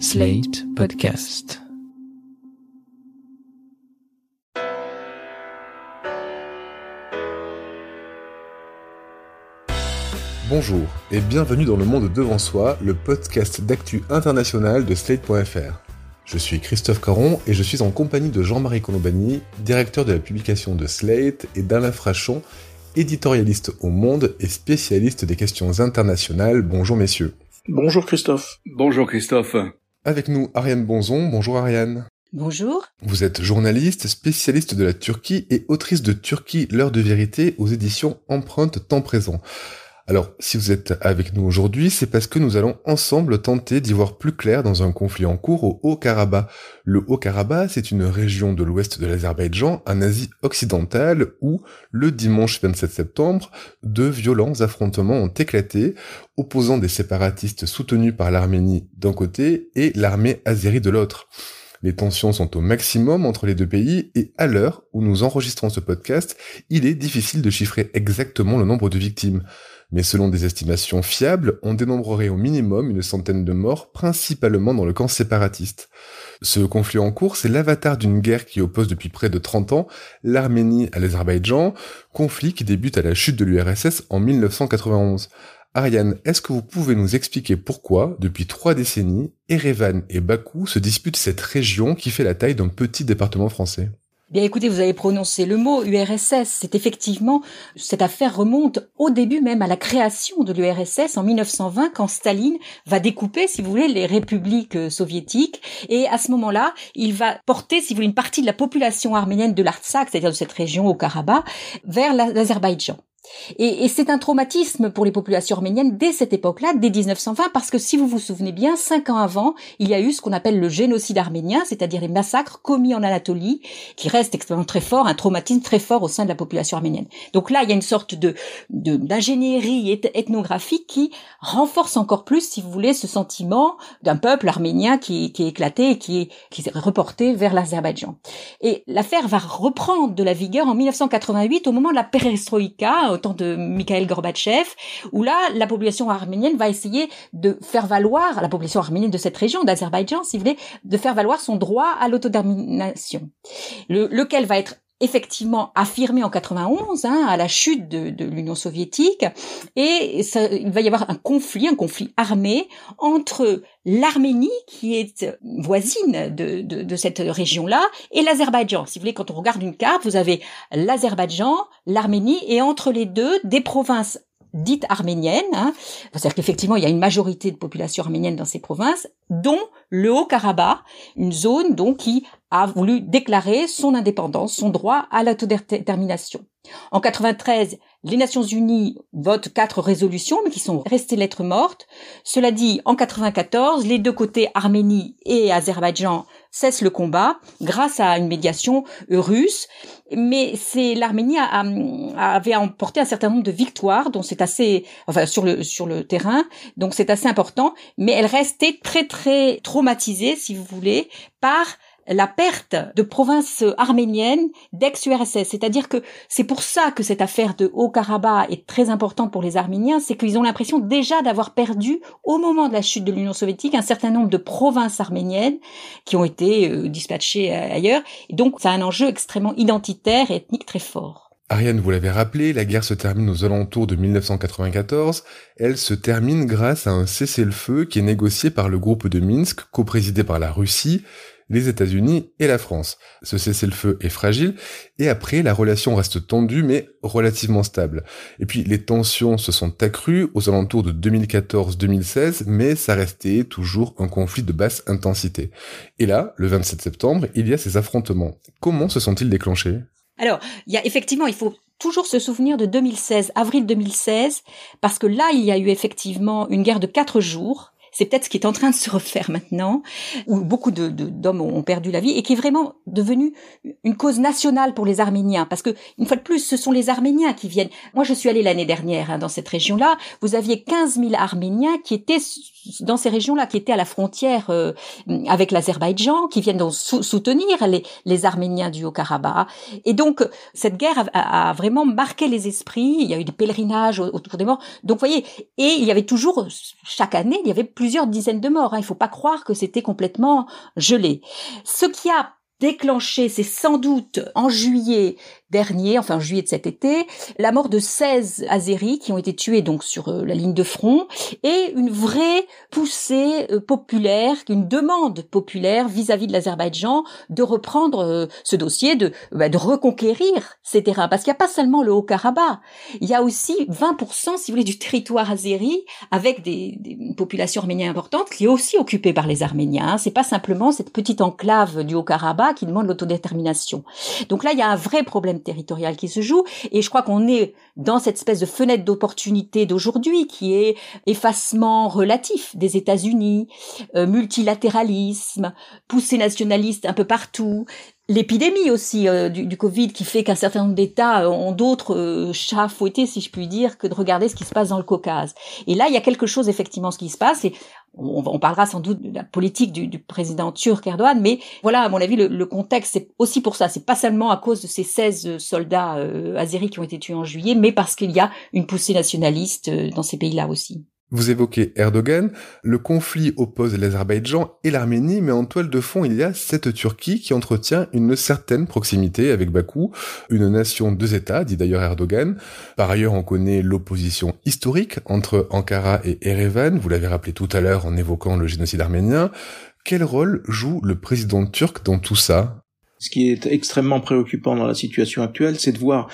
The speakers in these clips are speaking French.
Slate Podcast. Bonjour et bienvenue dans Le Monde Devant Soi, le podcast d'actu international de Slate.fr. Je suis Christophe Caron et je suis en compagnie de Jean-Marie Colombani, directeur de la publication de Slate, et d'Alain Frachon, éditorialiste au Monde et spécialiste des questions internationales. Bonjour messieurs. Bonjour Christophe. Bonjour Christophe. Avec nous Ariane Bonzon. Bonjour Ariane. Bonjour. Vous êtes journaliste, spécialiste de la Turquie et autrice de Turquie, l'heure de vérité aux éditions Empreinte Temps Présent. Alors, si vous êtes avec nous aujourd'hui, c'est parce que nous allons ensemble tenter d'y voir plus clair dans un conflit en cours au Haut-Karabakh. Le Haut-Karabakh, c'est une région de l'ouest de l'Azerbaïdjan, en Asie occidentale, où, le dimanche 27 septembre, deux violents affrontements ont éclaté, opposant des séparatistes soutenus par l'Arménie d'un côté et l'armée azérie de l'autre. Les tensions sont au maximum entre les deux pays et à l'heure où nous enregistrons ce podcast, il est difficile de chiffrer exactement le nombre de victimes mais selon des estimations fiables, on dénombrerait au minimum une centaine de morts, principalement dans le camp séparatiste. Ce conflit en cours, c'est l'avatar d'une guerre qui oppose depuis près de 30 ans l'Arménie à l'Azerbaïdjan, conflit qui débute à la chute de l'URSS en 1991. Ariane, est-ce que vous pouvez nous expliquer pourquoi, depuis trois décennies, Erevan et Bakou se disputent cette région qui fait la taille d'un petit département français? Bien écoutez, vous avez prononcé le mot URSS. C'est effectivement, cette affaire remonte au début même à la création de l'URSS en 1920 quand Staline va découper, si vous voulez, les républiques euh, soviétiques. Et à ce moment-là, il va porter, si vous voulez, une partie de la population arménienne de l'Artsakh, c'est-à-dire de cette région au Karabakh, vers l'Azerbaïdjan. Et, et c'est un traumatisme pour les populations arméniennes dès cette époque-là, dès 1920, parce que si vous vous souvenez bien, cinq ans avant, il y a eu ce qu'on appelle le génocide arménien, c'est-à-dire les massacres commis en Anatolie, qui restent extrêmement très forts, un traumatisme très fort au sein de la population arménienne. Donc là, il y a une sorte de d'ingénierie ethnographique qui renforce encore plus, si vous voulez, ce sentiment d'un peuple arménien qui, qui est éclaté et qui est, qui est reporté vers l'Azerbaïdjan. Et l'affaire va reprendre de la vigueur en 1988 au moment de la perestroïka, au temps de Mikhail Gorbatchev, où là, la population arménienne va essayer de faire valoir, la population arménienne de cette région, d'Azerbaïdjan, si vous voulez, de faire valoir son droit à l'autodétermination, le, lequel va être effectivement affirmé en 91 hein, à la chute de, de l'Union soviétique et ça, il va y avoir un conflit, un conflit armé entre l'Arménie qui est voisine de, de, de cette région-là et l'Azerbaïdjan. Si vous voulez, quand on regarde une carte, vous avez l'Azerbaïdjan, l'Arménie et entre les deux des provinces dites arméniennes. Hein. C'est-à-dire qu'effectivement, il y a une majorité de population arménienne dans ces provinces, dont le Haut-Karabakh, une zone donc qui a voulu déclarer son indépendance, son droit à l'autodétermination. En 93, les Nations Unies votent quatre résolutions, mais qui sont restées lettres mortes. Cela dit, en 94, les deux côtés, Arménie et Azerbaïdjan, cessent le combat grâce à une médiation russe. Mais c'est l'Arménie avait emporté un certain nombre de victoires, dont c'est assez, enfin sur le sur le terrain, donc c'est assez important. Mais elle restait très très traumatisée, si vous voulez, par la perte de provinces arméniennes d'ex-URSS. C'est-à-dire que c'est pour ça que cette affaire de Haut-Karabakh est très importante pour les Arméniens, c'est qu'ils ont l'impression déjà d'avoir perdu, au moment de la chute de l'Union soviétique, un certain nombre de provinces arméniennes qui ont été euh, dispatchées euh, ailleurs. Et donc, c'est un enjeu extrêmement identitaire et ethnique très fort. Ariane, vous l'avez rappelé, la guerre se termine aux alentours de 1994. Elle se termine grâce à un cessez-le-feu qui est négocié par le groupe de Minsk, co-présidé par la Russie, les États-Unis et la France. Ce cessez-le-feu est fragile et après la relation reste tendue mais relativement stable. Et puis les tensions se sont accrues aux alentours de 2014-2016 mais ça restait toujours un conflit de basse intensité. Et là, le 27 septembre, il y a ces affrontements. Comment se sont-ils déclenchés? Alors, il y a effectivement, il faut toujours se souvenir de 2016, avril 2016, parce que là, il y a eu effectivement une guerre de quatre jours c'est peut-être ce qui est en train de se refaire maintenant, où beaucoup d'hommes ont perdu la vie et qui est vraiment devenu une cause nationale pour les Arméniens. Parce que, une fois de plus, ce sont les Arméniens qui viennent. Moi, je suis allée l'année dernière hein, dans cette région-là. Vous aviez 15 000 Arméniens qui étaient dans ces régions-là, qui étaient à la frontière euh, avec l'Azerbaïdjan, qui viennent donc soutenir les, les Arméniens du Haut-Karabakh. Et donc, cette guerre a, vraiment marqué les esprits. Il y a eu des pèlerinages autour des morts. Donc, voyez, et il y avait toujours, chaque année, il y avait plus plusieurs dizaines de morts. Hein. Il ne faut pas croire que c'était complètement gelé. Ce qui a déclenché, c'est sans doute en juillet dernier, enfin en juillet de cet été, la mort de 16 Azéris qui ont été tués donc sur euh, la ligne de front et une vraie poussée euh, populaire, une demande populaire vis-à-vis de l'Azerbaïdjan de reprendre euh, ce dossier, de, bah, de reconquérir ces terrains. Parce qu'il n'y a pas seulement le Haut-Karabakh, il y a aussi 20%, si vous voulez, du territoire azéri avec des, des populations arméniennes importantes qui est aussi occupée par les Arméniens. C'est pas simplement cette petite enclave du Haut-Karabakh qui demande l'autodétermination. Donc là, il y a un vrai problème territorial qui se joue. Et je crois qu'on est dans cette espèce de fenêtre d'opportunité d'aujourd'hui qui est effacement relatif des États-Unis, euh, multilatéralisme, poussée nationaliste un peu partout, l'épidémie aussi euh, du, Covid qui fait qu'un certain nombre d'États ont d'autres euh, chats fouettés, si je puis dire, que de regarder ce qui se passe dans le Caucase. Et là, il y a quelque chose effectivement ce qui se passe. Et on, parlera sans doute de la politique du, président turc Erdogan, mais voilà, à mon avis, le, contexte, c'est aussi pour ça. C'est pas seulement à cause de ces 16 soldats euh, azéris qui ont été tués en juillet, mais parce qu'il y a une poussée nationaliste dans ces pays-là aussi. Vous évoquez Erdogan, le conflit oppose l'Azerbaïdjan et l'Arménie, mais en toile de fond, il y a cette Turquie qui entretient une certaine proximité avec Bakou, une nation deux États, dit d'ailleurs Erdogan. Par ailleurs, on connaît l'opposition historique entre Ankara et Erevan, vous l'avez rappelé tout à l'heure en évoquant le génocide arménien. Quel rôle joue le président turc dans tout ça? Ce qui est extrêmement préoccupant dans la situation actuelle, c'est de voir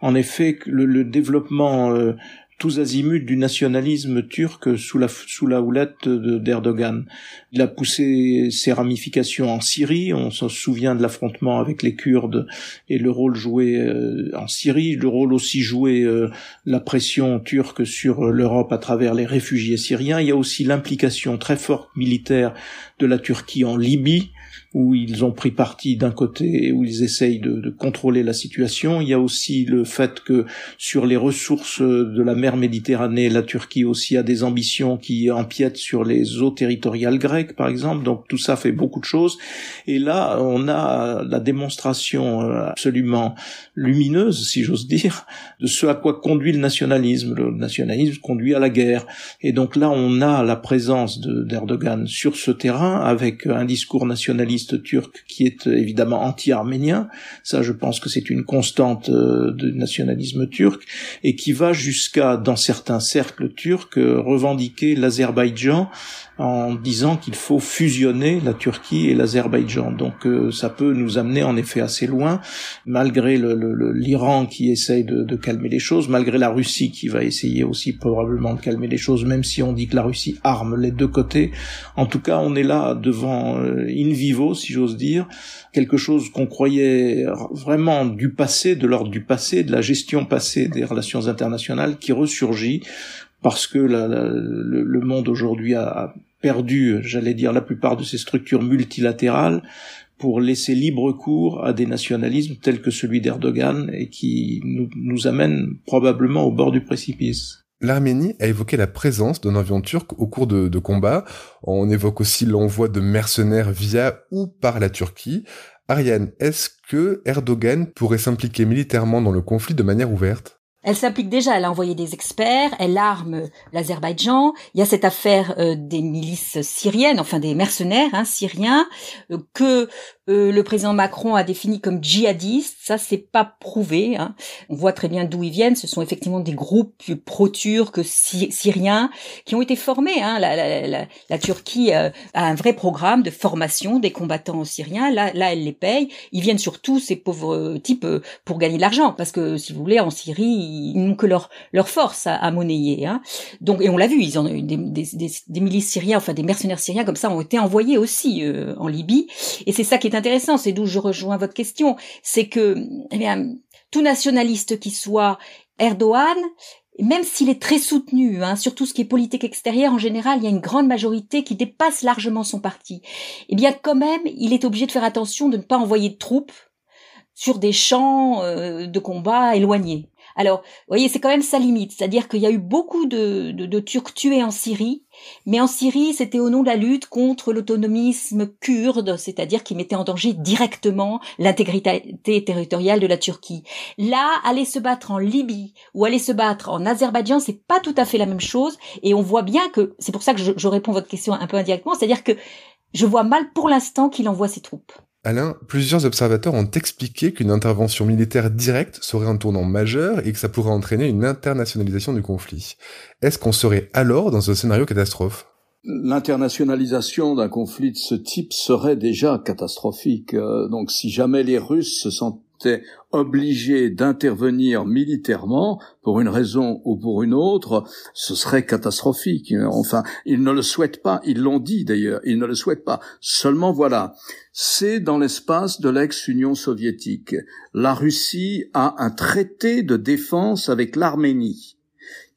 en effet que le, développement euh, tous azimuts du nationalisme turc sous la, houlette d'Erdogan. Il a poussé ses ramifications en Syrie, on se souvient de l'affrontement avec les Kurdes et le rôle joué euh, en Syrie, le rôle aussi joué euh, la pression turque sur l'Europe à travers les réfugiés syriens. Il y a aussi l'implication très forte militaire de la Turquie en Libye, où ils ont pris parti d'un côté, où ils essayent de, de, contrôler la situation. Il y a aussi le fait que sur les ressources de la mer Méditerranée, la Turquie aussi a des ambitions qui empiètent sur les eaux territoriales grecques, par exemple. Donc tout ça fait beaucoup de choses. Et là, on a la démonstration euh, absolument lumineuse, si j'ose dire, de ce à quoi conduit le nationalisme. Le nationalisme conduit à la guerre. Et donc là, on a la présence d'Erdogan sur ce terrain avec un discours nationaliste turc qui est euh, évidemment anti-arménien. Ça, je pense que c'est une constante euh, du nationalisme turc et qui va jusqu'à, dans certains cercles turcs, euh, revendiquer l'Azerbaïdjan en disant qu'il faut fusionner la Turquie et l'Azerbaïdjan. Donc ça peut nous amener en effet assez loin, malgré l'Iran qui essaye de, calmer les choses, malgré la Russie qui va essayer aussi probablement de calmer les choses, même si on dit que la Russie arme les deux côtés. En tout cas, on est là devant in vivo si j'ose dire, quelque chose qu'on croyait vraiment du passé, de l'ordre du passé, de la gestion passée des relations internationales, qui ressurgit parce que le, monde aujourd'hui a perdu, j'allais dire, la plupart de ses structures multilatérales pour laisser libre cours à des nationalismes tels que celui d'Erdogan et qui nous, nous amène probablement au bord du précipice. L'Arménie a évoqué la présence d'un avion turc au cours de, de combats. On évoque aussi l'envoi de mercenaires via ou par la Turquie. Ariane, est-ce que Erdogan pourrait s'impliquer militairement dans le conflit de manière ouverte? Elle s'implique déjà, elle a envoyé des experts, elle arme l'Azerbaïdjan. Il y a cette affaire euh, des milices syriennes, enfin des mercenaires hein, syriens, euh, que euh, le président Macron a défini comme djihadistes, ça c'est pas prouvé. Hein. On voit très bien d'où ils viennent. Ce sont effectivement des groupes pro-turcs syriens qui ont été formés. Hein. La, la, la, la, Turquie euh, a un vrai programme de formation des combattants syriens. Là, là, elle les paye. Ils viennent surtout ces pauvres types euh, pour gagner de l'argent, parce que si vous voulez, en Syrie, ils n'ont que leur leur force à, à monnayer. Hein. Donc, et on l'a vu, ils ont des, des, des, des, milices syriens, enfin des mercenaires syriens comme ça, ont été envoyés aussi en Libye. Et c'est ça qui est intéressant, c'est d'où je rejoins votre question, c'est que eh bien, tout nationaliste qui soit Erdogan, même s'il est très soutenu, hein, sur tout ce qui est politique extérieure, en général, il y a une grande majorité qui dépasse largement son parti. Eh bien, quand même, il est obligé de faire attention de ne pas envoyer de troupes sur des champs euh, de combat éloignés. Alors, vous voyez, c'est quand même sa limite. C'est-à-dire qu'il y a eu beaucoup de, de, Turcs tués en Syrie, mais en Syrie, c'était au nom de la lutte contre l'autonomisme kurde, c'est-à-dire qui mettait en danger directement l'intégrité territoriale de la Turquie. Là, aller se battre en Libye ou aller se battre en Azerbaïdjan, c'est pas tout à fait la même chose. Et on voit bien que, c'est pour ça que je, je réponds à votre question un peu indirectement, c'est-à-dire que je vois mal pour l'instant qu'il envoie ses troupes. Alain, plusieurs observateurs ont expliqué qu'une intervention militaire directe serait un tournant majeur et que ça pourrait entraîner une internationalisation du conflit. Est-ce qu'on serait alors dans un scénario catastrophe? L'internationalisation d'un conflit de ce type serait déjà catastrophique. Euh, donc si jamais les Russes se sentent était obligé d'intervenir militairement pour une raison ou pour une autre, ce serait catastrophique. Enfin, ils ne le souhaitent pas, ils l'ont dit d'ailleurs, ils ne le souhaitent pas. Seulement voilà, c'est dans l'espace de l'ex-Union soviétique. La Russie a un traité de défense avec l'Arménie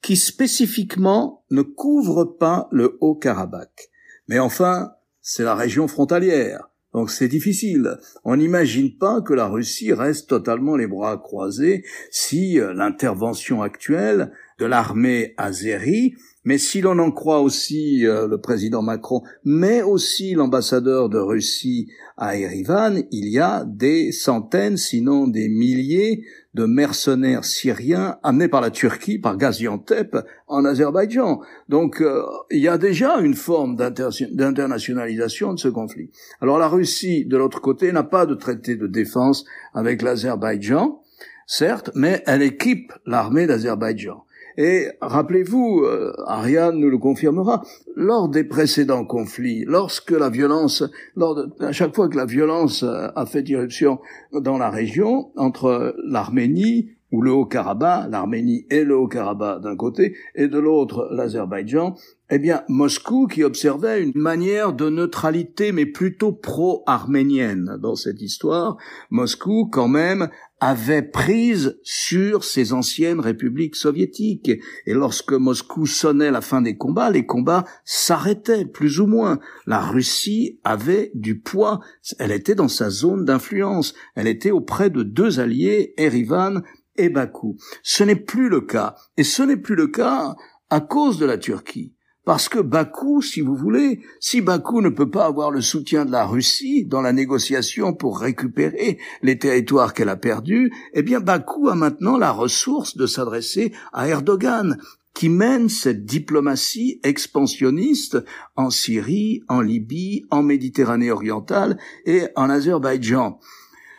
qui spécifiquement ne couvre pas le Haut-Karabakh. Mais enfin, c'est la région frontalière. Donc c'est difficile. On n'imagine pas que la Russie reste totalement les bras croisés si euh, l'intervention actuelle de l'armée azérie, mais si l'on en croit aussi euh, le président Macron, mais aussi l'ambassadeur de Russie à Erivan, il y a des centaines, sinon des milliers de mercenaires syriens amenés par la Turquie, par Gaziantep, en Azerbaïdjan. Donc euh, il y a déjà une forme d'internationalisation de ce conflit. Alors la Russie, de l'autre côté, n'a pas de traité de défense avec l'Azerbaïdjan, certes, mais elle équipe l'armée d'Azerbaïdjan. Et rappelez-vous, euh, Ariane nous le confirmera, lors des précédents conflits, lorsque la violence, lors à chaque fois que la violence euh, a fait irruption dans la région, entre l'Arménie ou le Haut-Karabakh, l'Arménie et le Haut-Karabakh d'un côté, et de l'autre l'Azerbaïdjan, eh bien, Moscou, qui observait une manière de neutralité, mais plutôt pro-arménienne dans cette histoire, Moscou, quand même, avait prise sur ces anciennes républiques soviétiques. Et lorsque Moscou sonnait la fin des combats, les combats s'arrêtaient, plus ou moins. La Russie avait du poids. Elle était dans sa zone d'influence. Elle était auprès de deux alliés, Erivan et Bakou. Ce n'est plus le cas. Et ce n'est plus le cas à cause de la Turquie. Parce que Bakou, si vous voulez, si Bakou ne peut pas avoir le soutien de la Russie dans la négociation pour récupérer les territoires qu'elle a perdus, eh bien Bakou a maintenant la ressource de s'adresser à Erdogan, qui mène cette diplomatie expansionniste en Syrie, en Libye, en Méditerranée orientale et en Azerbaïdjan.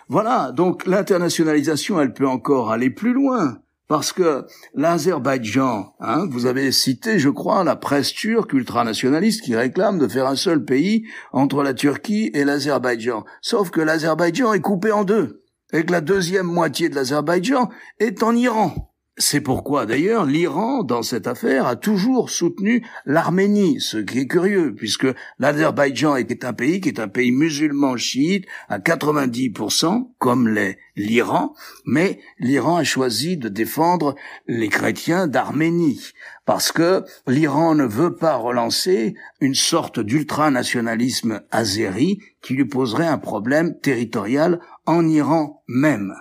Voilà, donc l'internationalisation, elle peut encore aller plus loin. Parce que l'Azerbaïdjan, hein, vous avez cité, je crois, la presse turque ultranationaliste qui réclame de faire un seul pays entre la Turquie et l'Azerbaïdjan. Sauf que l'Azerbaïdjan est coupé en deux, et que la deuxième moitié de l'Azerbaïdjan est en Iran. C'est pourquoi d'ailleurs l'Iran, dans cette affaire, a toujours soutenu l'Arménie, ce qui est curieux, puisque l'Azerbaïdjan est un pays qui est un pays musulman chiite à 90%, comme l'est l'Iran, mais l'Iran a choisi de défendre les chrétiens d'Arménie, parce que l'Iran ne veut pas relancer une sorte d'ultranationalisme azéri qui lui poserait un problème territorial en Iran même.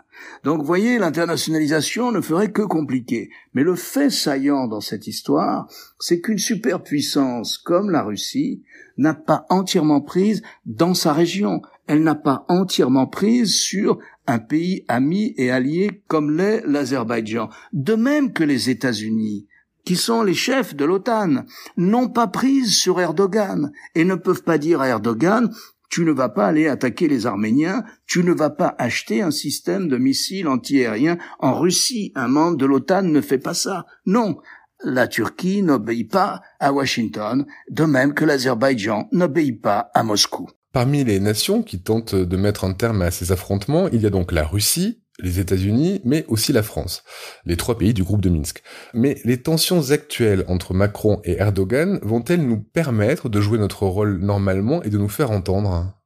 Donc, voyez, l'internationalisation ne ferait que compliquer. Mais le fait saillant dans cette histoire, c'est qu'une superpuissance comme la Russie n'a pas entièrement prise dans sa région. Elle n'a pas entièrement prise sur un pays ami et allié comme l'est l'Azerbaïdjan. De même que les États-Unis, qui sont les chefs de l'OTAN, n'ont pas prise sur Erdogan et ne peuvent pas dire à Erdogan tu ne vas pas aller attaquer les Arméniens, tu ne vas pas acheter un système de missiles antiaériens en Russie. Un membre de l'OTAN ne fait pas ça. Non. La Turquie n'obéit pas à Washington, de même que l'Azerbaïdjan n'obéit pas à Moscou. Parmi les nations qui tentent de mettre un terme à ces affrontements, il y a donc la Russie, les États-Unis, mais aussi la France, les trois pays du groupe de Minsk. Mais les tensions actuelles entre Macron et Erdogan vont-elles nous permettre de jouer notre rôle normalement et de nous faire entendre?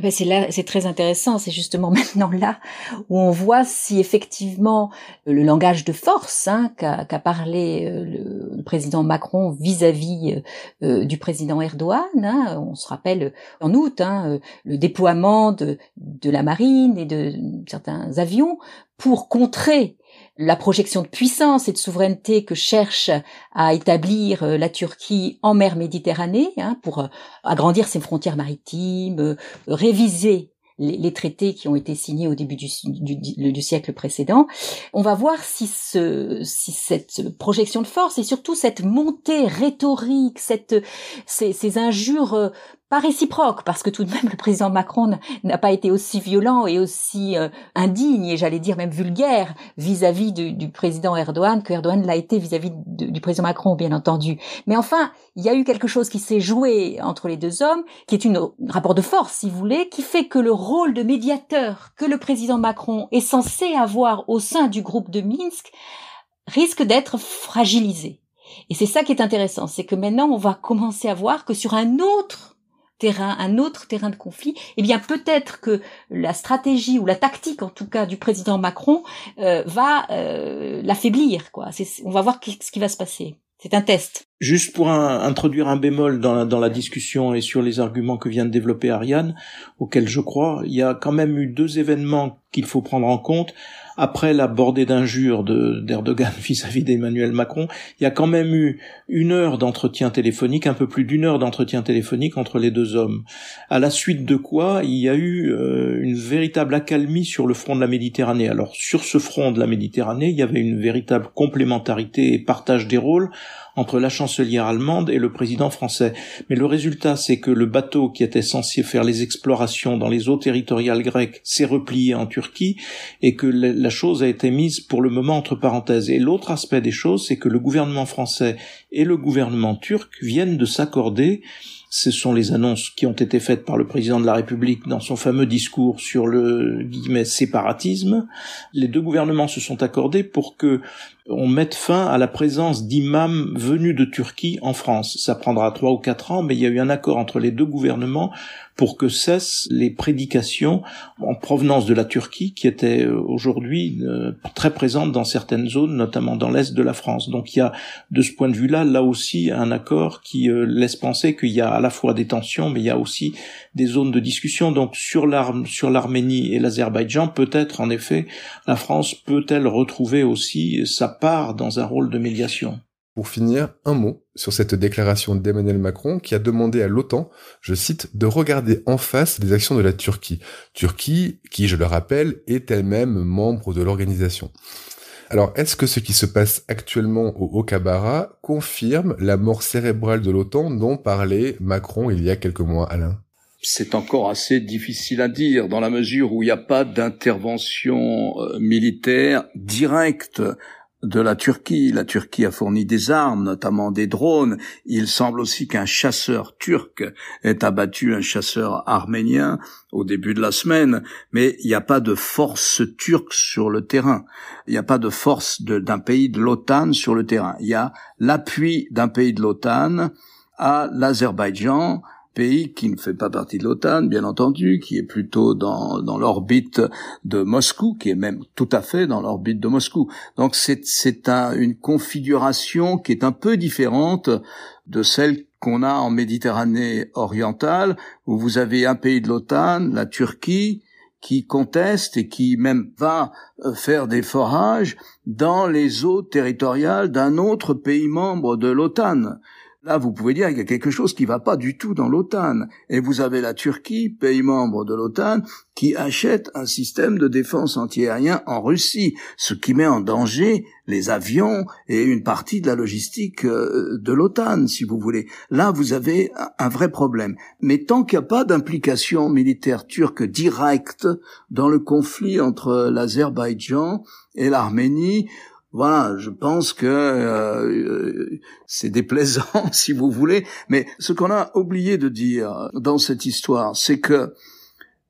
Ben c'est très intéressant. C'est justement maintenant là où on voit si effectivement le langage de force hein, qu'a parlé euh, le, président Macron vis-à-vis euh, du président Erdogan. Hein, on se rappelle en août hein, le déploiement de la marine et de certains avions pour contrer la projection de puissance et de souveraineté que cherche à établir euh, la Turquie en mer Méditerranée hein, pour euh, agrandir ses frontières maritimes, euh, réviser les, traités qui ont été signés au début du, siècle précédent. On va voir si, ce, si cette projection de force et surtout cette montée rhétorique, cette, ces injures pas réciproque, parce que tout de même le président Macron n'a pas été aussi violent et aussi euh, indigne, et j'allais dire même vulgaire, vis-à-vis du, président Erdogan, que Erdogan l'a été vis-à-vis du président Macron, bien entendu. Mais enfin, il y a eu quelque chose qui s'est joué entre les deux hommes, qui est une, un rapport de force, si vous voulez, qui fait que le rôle de médiateur que le président Macron est censé avoir au sein du groupe de Minsk risque d'être fragilisé. Et c'est ça qui est intéressant, c'est que maintenant on va commencer à voir que sur un autre terrain, un autre terrain de conflit, eh bien peut-être que la stratégie ou la tactique en tout cas du président Macron euh, va euh, l'affaiblir. Quoi. On va voir ce qui va se passer. C'est un test. Juste pour introduire un bémol dans la, discussion et sur les arguments que vient de développer Ariane, auxquels je crois, il y a quand même eu deux événements qu'il faut prendre en compte après la bordée d'injures d'Erdogan vis-à-vis d'Emmanuel Macron, il y a quand même eu une heure d'entretien téléphonique, un peu plus d'une heure d'entretien téléphonique entre les deux hommes. À la suite de quoi, il y a eu euh, une véritable accalmie sur le front de la Méditerranée. Alors sur ce front de la Méditerranée, il y avait une véritable complémentarité et partage des rôles entre la chancelière allemande et le président français. Mais le résultat, c'est que le bateau qui était censé faire les explorations dans les eaux territoriales grecques s'est replié en Turquie et que la chose a été mise pour le moment entre parenthèses. Et l'autre aspect des choses, c'est que le gouvernement français et le gouvernement turc viennent de s'accorder ce sont les annonces qui ont été faites par le président de la République dans son fameux discours sur le guillemets séparatisme. Les deux gouvernements se sont accordés pour que on mette fin à la présence d'imams venus de Turquie en France. Ça prendra trois ou quatre ans, mais il y a eu un accord entre les deux gouvernements pour que cessent les prédications en provenance de la Turquie qui étaient euh, aujourd'hui euh, très présentes dans certaines zones, notamment dans l'est de la France. Donc il y a de ce point de vue-là, là aussi, un accord qui euh, laisse penser qu'il y a à la fois des tensions, mais il y a aussi des zones de discussion. Donc sur l'Arménie et l'Azerbaïdjan, peut-être en effet, la France peut-elle retrouver aussi sa part dans un rôle de médiation? Pour finir, un mot sur cette déclaration d'Emmanuel Macron qui a demandé à l'OTAN, je cite, de regarder en face les actions de la Turquie. Turquie qui, je le rappelle, est elle-même membre de l'organisation. Alors, est-ce que ce qui se passe actuellement au Haut-Kabara confirme la mort cérébrale de l'OTAN dont parlait Macron il y a quelques mois, Alain? C'est encore assez difficile à dire dans la mesure où il n'y a pas d'intervention euh, militaire directe de la Turquie. La Turquie a fourni des armes, notamment des drones. Il semble aussi qu'un chasseur turc ait abattu un chasseur arménien au début de la semaine, mais il n'y a pas de force turque sur le terrain. Il n'y a pas de force d'un pays de l'OTAN sur le terrain. Il y a l'appui d'un pays de l'OTAN à l'Azerbaïdjan, pays qui ne fait pas partie de l'OTAN, bien entendu, qui est plutôt dans, dans l'orbite de Moscou, qui est même tout à fait dans l'orbite de Moscou. Donc c'est, c'est une configuration qui est un peu différente de celle qu'on a en Méditerranée orientale, où vous avez un pays de l'OTAN, la Turquie, qui conteste et qui même va euh, faire des forages dans les eaux territoriales d'un autre pays membre de l'OTAN. Là, vous pouvez dire qu'il y a quelque chose qui va pas du tout dans l'OTAN. Et vous avez la Turquie, pays membre de l'OTAN, qui achète un système de défense antiaérien en Russie, ce qui met en danger les avions et une partie de la logistique euh, de l'OTAN, si vous voulez. Là, vous avez un vrai problème. Mais tant qu'il n'y a pas d'implication militaire turque directe dans le conflit entre l'Azerbaïdjan et l'Arménie, voilà, je pense que euh, c'est déplaisant si vous voulez, mais ce qu'on a oublié de dire dans cette histoire, c'est que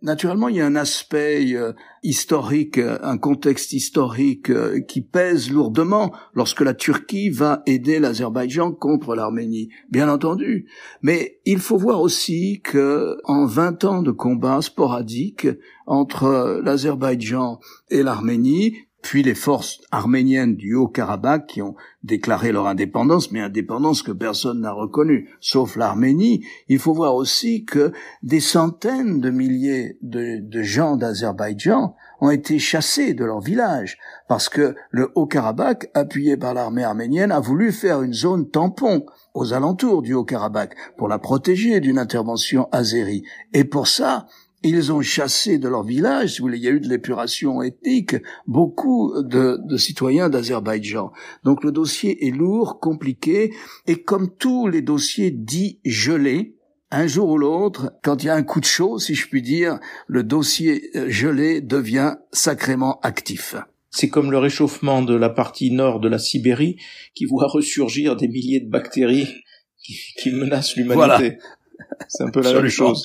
Naturellement, il y a un aspect euh, historique, un contexte historique euh, qui pèse lourdement lorsque la Turquie va aider l'Azerbaïdjan contre l'Arménie, bien entendu. Mais il faut voir aussi que en 20 ans de combats sporadiques entre l'Azerbaïdjan et l'Arménie, puis les forces arméniennes du Haut-Karabakh qui ont déclaré leur indépendance, mais indépendance que personne n'a reconnue, sauf l'Arménie. Il faut voir aussi que des centaines de milliers de, gens d'Azerbaïdjan ont été chassés de leur village parce que le Haut-Karabakh, appuyé par l'armée arménienne, a voulu faire une zone tampon aux alentours du Haut-Karabakh pour la protéger d'une intervention azérie. Et pour ça, ils ont chassé de leur village, si vous voulez, il y a eu de l'épuration ethnique, beaucoup de, de citoyens d'Azerbaïdjan. Donc le dossier est lourd, compliqué, et comme tous les dossiers dits gelés, un jour ou l'autre, quand il y a un coup de chaud, si je puis dire, le dossier euh, gelé devient sacrément actif. C'est comme le réchauffement de la partie nord de la Sibérie qui voit ressurgir des milliers de bactéries qui, menacent l'humanité. C'est un peu la même chose.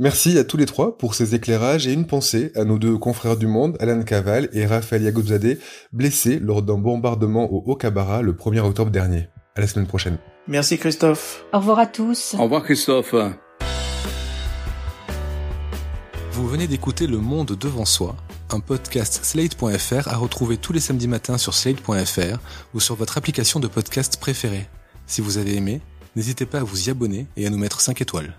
Merci à tous les trois pour ces éclairages et une pensée à nos deux confrères du monde, Alan Caval et Raphaël Yagouzadeh, blessés lors d'un bombardement au Haut-Kabara le 1er octobre dernier. À la semaine prochaine. Merci Christophe. Au revoir à tous. Au revoir Christophe. Vous venez d'écouter Le Monde devant soi, un podcast slate.fr à retrouver tous les samedis matins sur slate.fr ou sur votre application de podcast préférée. Si vous avez aimé, n'hésitez pas à vous y abonner et à nous mettre 5 étoiles.